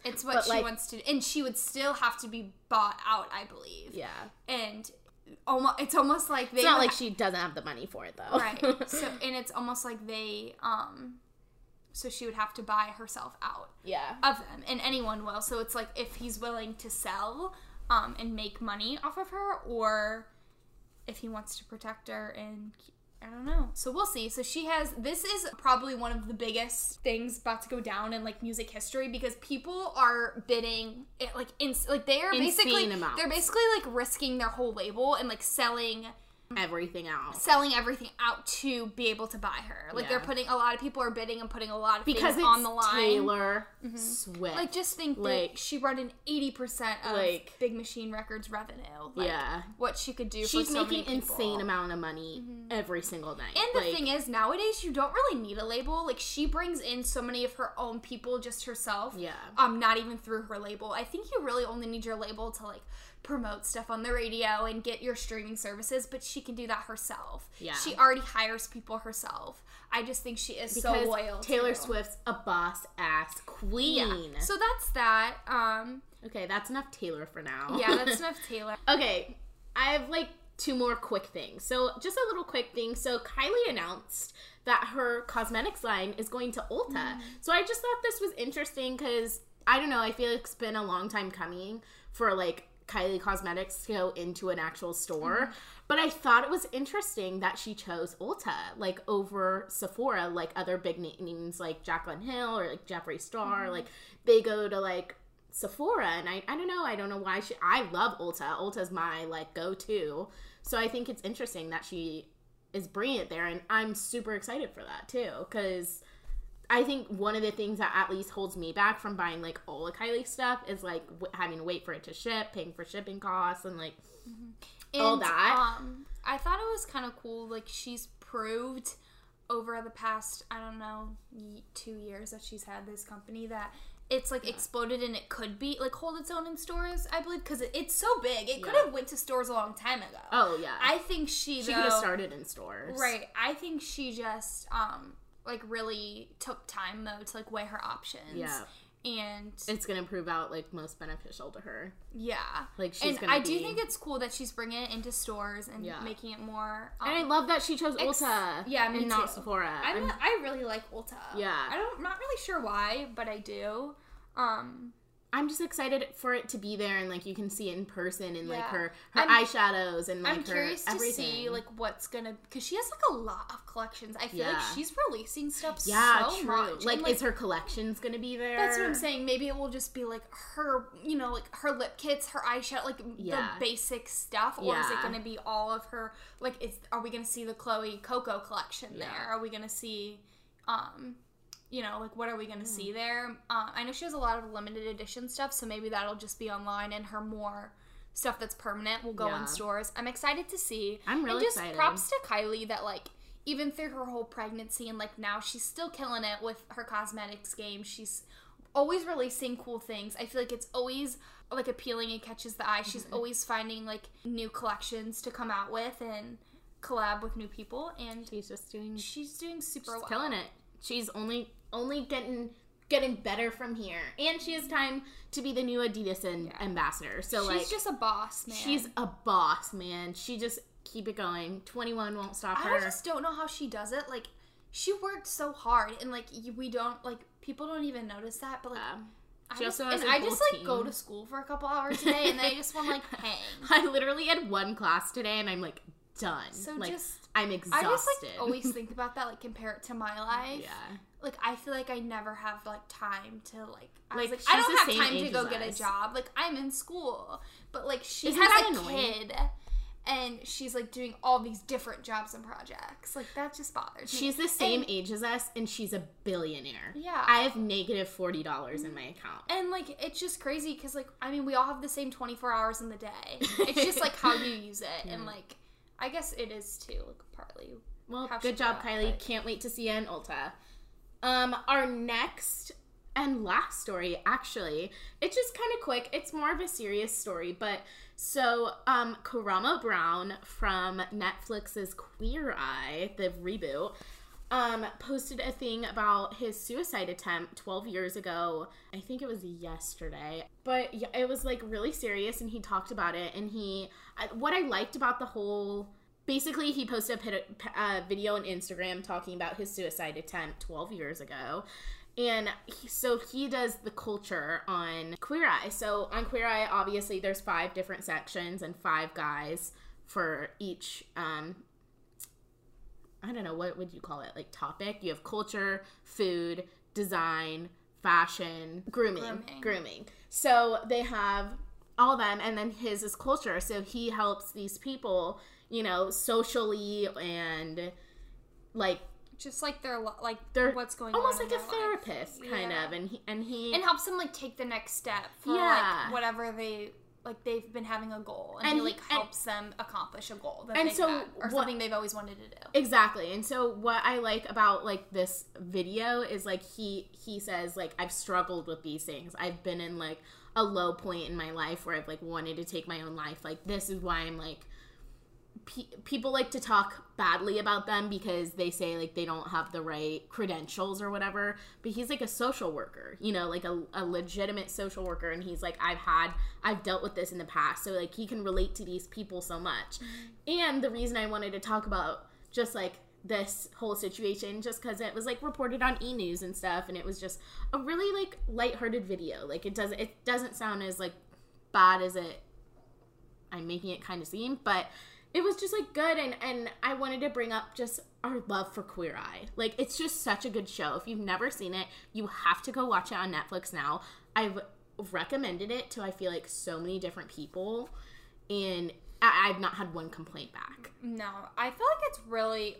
It's what
But,
she
like-
wants to, and she would still have to be bought out, I believe.
yeah.
And almost it's almost like they
It's not like she doesn't have the money for it though.
right so and it's almost like they um so she would have to buy herself out
yeah.
of them and anyone will so it's like if he's willing to sell um and make money off of her or if he wants to protect her and I don't know. So we'll see. So she has this is probably one of the biggest things about to go down in like music history because people are bidding it like in like they are basically
amounts.
they're basically like risking their whole label and like selling
Everything out.
selling everything out to be able to buy her. Like they're putting a lot of people are bidding and putting a lot of
Because
on the line. Mm-hmm.
Taylor Swift.
Like just think
Like-
that she brought in eighty percent of
Like-
Big Machine Records revenue. Like,
yeah.
what she could do.
She's
for so
making.
Mm-hmm.
insane amount of money every single night.
And the
Like,
thing is, nowadays you don't really need a label. Like she brings in so many of her own people just herself.
Yeah.
Um, not even through her label. I think you really only need your label to like promote stuff on the radio and get your streaming services, but she can do that herself.
Yeah.
She already hires people herself. I just think she is so loyal.
Taylor. Swift's a boss ass queen.
Yeah. So that's that. Um.
okay, that's enough Taylor for now.
Yeah, that's enough Taylor.
Okay, I have like two more quick things. So, just a little quick thing. So, Kylie announced that her cosmetics line is going to Ulta.
Mm.
So, I just thought this was interesting because I don't know, I feel like it's been a long time coming for like Kylie Cosmetics to go into an actual store.
Mm-hmm.
But I thought it was interesting that she chose Ulta, like over Sephora, like other big names like Jaclyn Hill or like Jeffree Star.
Mm-hmm.
Like they go to like Sephora, and I, I don't know. I don't know why she. I love Ulta. Ulta's my like go to. So I think it's interesting that she is bringing it there, and I'm super excited for that too. Because I think one of the things that at least holds me back from buying like all the Kylie stuff is like w- having to wait for it to ship, paying for shipping costs, and like all
And,
that.
Um, I thought it was kind of cool. Like she's proved over the past, I don't know, two years that she's had this company that it's like exploded and it could be like hold its own in stores. I believe because it, it's so big, it could have went to stores a long time ago.
oh yeah,
I think she
she
though,
could have started in stores,
right. I think she just um like really took time though to like weigh her options.
Yeah.
And
It's gonna prove out like most beneficial to her.
yeah,
Like she's
and
gonna.
I do think it's cool that she's bringing it into stores and
Yeah.
making it more. Um,
And I love that she chose
Ex-
Ulta.
yeah, me
and not
too.
Sephora.
I'm,
I'm-
I really like Ulta.
Yeah.
I don't, I'm not really sure why, but I do. Um,
I'm just excited for it to be there and like you can see it in person and like her her
I'm-
eyeshadows and like
I'm
her
curious to see like what's gonna because she has like a lot of collections. I feel like she's releasing stuff
yeah,
so
true.
much.
Like,
and,
is her collections gonna be there?
That's what I'm saying. Maybe it will just be like her, you know, like her lip kits, her eyeshadow, like
Yeah.
the basic stuff, or is it to be all of her? Like, is are we to see the Khloé Koko collection
Yeah.
there? Are we to see, um, you know, like what are we going to
Hmm.
see there? Um, I know she has a lot of limited edition stuff, so maybe that'll just be online, and her more stuff that's permanent will go
Yeah.
in stores. I'm excited to see.
I'm really
and just
excited.
props to Kylie that like even through her whole pregnancy and like now she's still killing it with her cosmetics game. She's always releasing cool things. I feel like it's always like appealing and catches the eye.
Mm-hmm.
She's always finding like new collections to come out with and collab with new people and
She's just doing
she's doing super well.
killing it. She's only only getting getting better from here, and she has time to be the new Adidas and ambassador. So
She's
like,
just a boss, man.
she's a boss, man. She just keep it going. Twenty one won't stop her.
I just don't know how she does it. Like she worked so hard and like we don't like people don't even notice that, but like
Um,
I
she
just,
also has
and I just like go to school for a couple hours today, and then I just want like hang.
I literally had one class today, and I'm like done.
So
like
just-
I'm exhausted.
I just like always think about that, like compare it to my life.
yeah.
Like I feel like I never have like time to like. I
Like,
was like, I don't have time to go get a job. Like I'm in school, but like she
Isn't
has a
annoying?
kid, and she's like doing all these different jobs and projects. Like that just bothers me.
She's the same
And-
age as us, and she's a billionaire.
Yeah.
I have negative forty dollars in my account.
And like it's just crazy because like I mean we all have the same twenty four hours in the day. It's just like how you use it, and like I guess it is too like partly.
Well, good job, Kylie.
but-
Can't wait to see you in Ulta. Um, our next and last story, actually, it's just kind of quick. It's more of a serious story, but so um, Karamo Brown from Netflix's Queer Eye, the reboot, um posted a thing about his suicide attempt 12 years ago. I think it was yesterday. But it was like really serious and he talked about it and he what I liked about the whole basically he posted a, a video on Instagram talking about his suicide attempt 12 years ago. And he, so he does the culture on Queer Eye. So on Queer Eye, obviously, there's five different sections and five guys for each um, I don't know what would you call it like topic. You have culture, food, design, fashion, grooming, grooming.
Grooming.
So they have all of them, and then his is culture. So he helps these people, you know, socially and like
Just like their li- like
they're
what's going
almost
on.
like a
their life.
therapist kind
Yeah.
of, and he and he
and helps them like take the next step for
Yeah.
like whatever they like they've been having a goal and,
And
he
he-
like
and-
helps them accomplish a goal that
And
they've
so
had, or
what-
something they've always wanted to do.
Exactly. And so what I like about like this video is like he he says like I've struggled with these things. I've been in like a low point in my life where I've like wanted to take my own life. Like this is why I'm like pe- people like to talk badly about them because they say like they don't have the right credentials or whatever but he's like a social worker you know like a, a legitimate social worker and he's like i've had i've dealt with this in the past so like he can relate to these people so much. And the reason i wanted to talk about just like this whole situation just because it was like reported on e news and stuff and it was just a really like lighthearted video. Like it doesn't it doesn't sound as like bad as it I'm making it kind of seem, but it was just like good and and I wanted to bring up just our love for Queer Eye. Like it's just such a good show. If you've never seen it, you have to go watch it on Netflix now. I've recommended it to I feel like so many different people and I, I've not had one complaint back.
No, I feel like it's really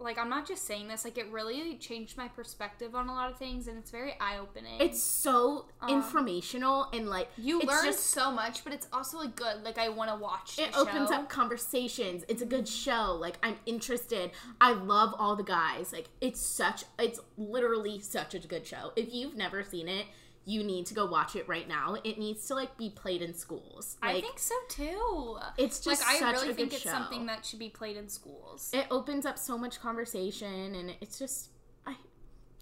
like I'm not just saying this, like it really changed my perspective on a lot of things and it's very eye opening.
It's so um, informational and like
you
it's
learn
just-
so much, but it's also like good. Like I want to watch.
it opens
show.
up conversations it's a good show like i'm interested i love all the guys like it's such it's literally such a good show if you've never seen it you need to go watch it right now it needs to like be played in schools like
I think so too.
it's just
like I really think it's
show.
something that should be played in schools.
it opens up so much conversation and it's just i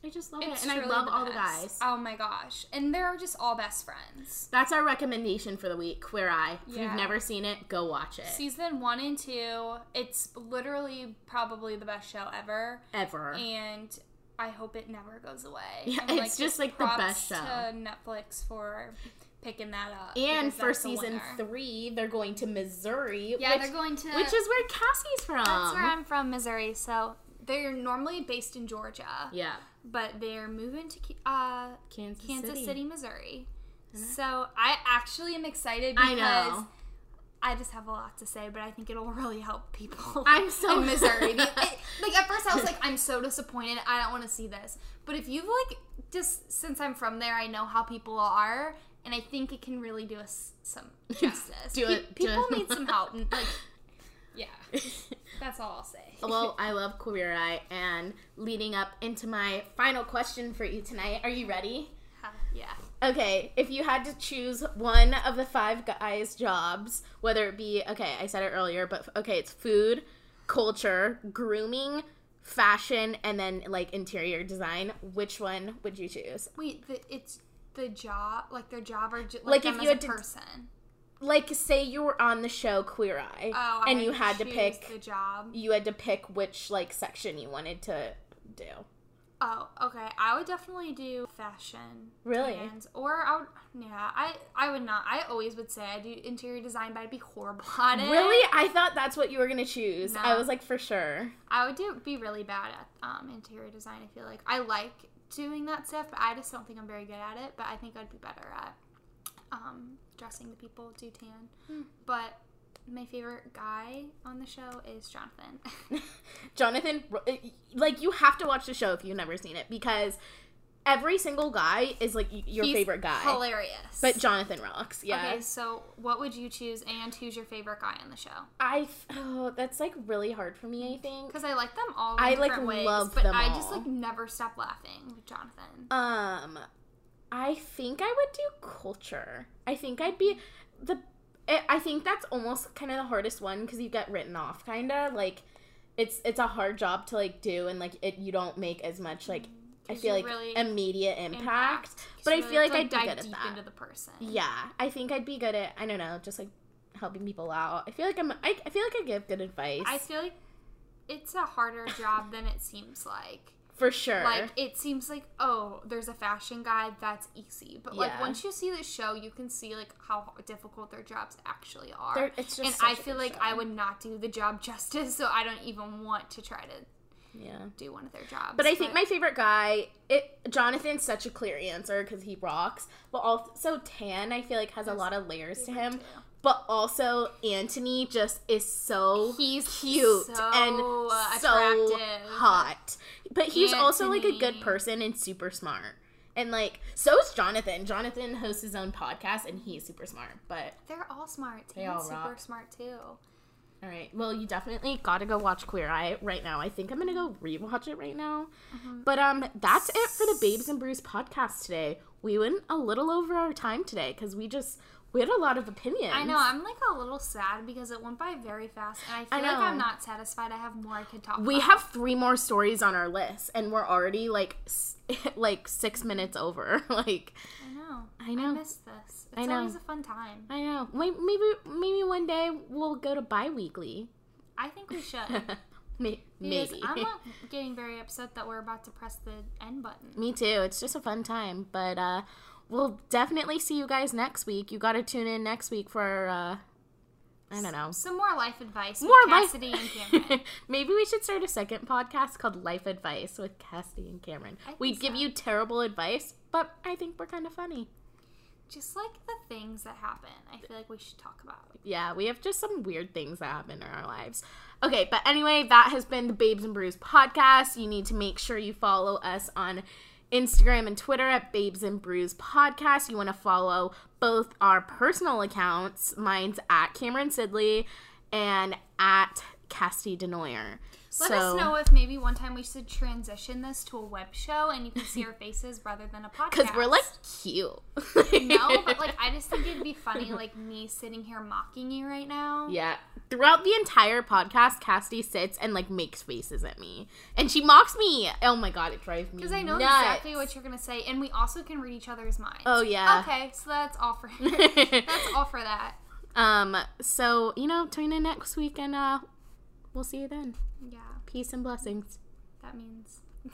i just love
It's
it and i love
the
all the guys
Oh my gosh, and they're just all best friends.
that's our recommendation for the week queer eye if
Yeah.
you've never seen it go watch it
Season one and two, it's literally probably the best show ever,
ever
and I hope it never goes away.
Yeah,
And,
it's just, like, the best show.
To Netflix for picking that up.
and for season
winner.
three they're going to missouri
Yeah,
which
they're going to.
Which is where Cassie's from.
That's where I'm from, Missouri. So they're normally based in Georgia,
yeah,
but they're moving to uh,
Kansas,
Kansas
City.
City, Missouri. So I actually am excited
I
because
know.
I just have a lot to say, but I think it'll really help people.
I'm so
in Missouri. It- like at first, I was like, I'm so disappointed. I don't want to see this. But if you've like just since I'm from there, I know how people are, and I think it can really do us some justice.
Do
Pe-
it- do
People
it.
need some help. and, Like, yeah, that's all I'll say.
well, I love Queer Eye, and leading up into my final question for you tonight, are you ready?
Uh, yeah.
Okay, if you had to choose one of the five guys' jobs, whether it be, okay, I said it earlier, but okay, it's food, culture, grooming, fashion, and then like interior design, which one would you choose?
Wait, the, it's the job, like their job, or
Like,
like,
if you
as
had
a
to-
person.
Like, say you were on the show Queer Eye,
Oh,
and you had to pick,
the job.
you had to pick which like section you wanted to do.
Oh, okay. I would definitely do fashion.
Really?
Or I would, yeah, I I would not. I always would say I do interior design, but I'd be horrible at it.
Really? I thought that's what you were gonna choose. I was like, for sure.
I would do be really bad at um, interior design. I feel like I like doing that stuff, but I just don't think I'm very good at it. But I think I'd be better at um, dressing the people do tan.
Hmm.
But my favorite guy on the show is Jonathan.
Jonathan, like, you have to watch the show if you've never seen it because every single guy is like your
He's
favorite guy.
Hilarious.
But Jonathan rocks. Yeah.
Okay, so what would you choose, and who's your favorite guy on the show?
I oh, that's like really hard for me. I think.
Because I like them all.
I, like,
ways,
love
but
them
I just like never stop laughing with Jonathan.
Um, I think I would do culture. I think I'd be the. I I think that's almost kind of the hardest one because you get written off, kind of like it's it's a hard job to like do and like it you don't make as much like I feel like
really
impact, impact,
Impact.
but I feel
really
like
have
I'd
to
be
dive
good at
deep
that.
into the person.
Yeah, I think I'd be good at I don't know, just like helping people out. I feel like I'm I, I feel like I give good advice.
I feel like it's a harder job than it seems like.
For sure.
Like it seems like oh, there's a fashion guide that's easy, but like
Yeah.
once you see the show, you can see like how difficult their jobs actually are.
They're- it's just
and I feel like
show.
I would not do the job justice, so I don't even want to try to
yeah.
do one of their jobs.
But I think my favorite guy, it Jonathan's such a clear answer because he rocks. But also Tan, I feel like has a lot of layers to him.
too.
But also Anthony just is so
He's
cute
so
and so
attractive.
hot. But he's also like a good person and super smart. And like so is Jonathan. Jonathan hosts his own podcast and he's super smart. But
They're all smart.
They all
super
rock.
smart too.
all right, well you definitely got to go watch Queer Eye right now. I think I'm gonna go rewatch it right now.
Mm-hmm.
But um, that's it for the Babes and Brews podcast today. We went a little over our time today because we just we had a lot of opinions.
I know. I'm like a little sad because it went by very fast, and I
I
feel like. I'm not satisfied. I have more I could talk.
We
about.
have three more stories on our list, and we're already like like six minutes over. like
I know.
I know.
I miss this. It's
I know.
always a fun time.
I know. May- Maybe maybe one day we'll go to bi-weekly.
I think we should.
May-
Because
Maybe.
I'm not getting very upset that we're about to press the end button.
Me too. It's just a fun time, but uh, we'll definitely see you guys next week. You got to tune in next week for uh, I don't know.
Some more life advice with
More life.
Cassidy and Cameron.
Maybe we should start a second podcast called Life Advice with Cassidy and Cameron. We'd give
so.
you terrible advice, but I think we're kind of funny.
Just like the things that happen, I feel like we should talk about.
Yeah, we have just some weird things that happen in our lives. Okay, but anyway, that has been the Babes and Brews podcast. You need to make sure you follow us on Instagram and Twitter at Babes and Brews Podcast. You want to follow both our personal accounts. Mine's at Cameron Sidley and at Casty Denoyer.
Let
so,
us know if maybe one time we should transition this to a web show and you can see our faces rather than a podcast.
Because we're like cute.
no, but like I just think it'd be funny, like me sitting here mocking you right now.
Yeah. Throughout the entire podcast, Cassidy sits and like makes faces at me. And she mocks me. Oh my god, it drives me.
Because I know
nuts.
exactly what you're gonna say, and we also can read each other's minds.
Oh yeah.
Okay, so that's all for that's all for that.
um, so you know, tune in next week and uh we'll see you then.
Yeah,
Peace and blessings.
that means.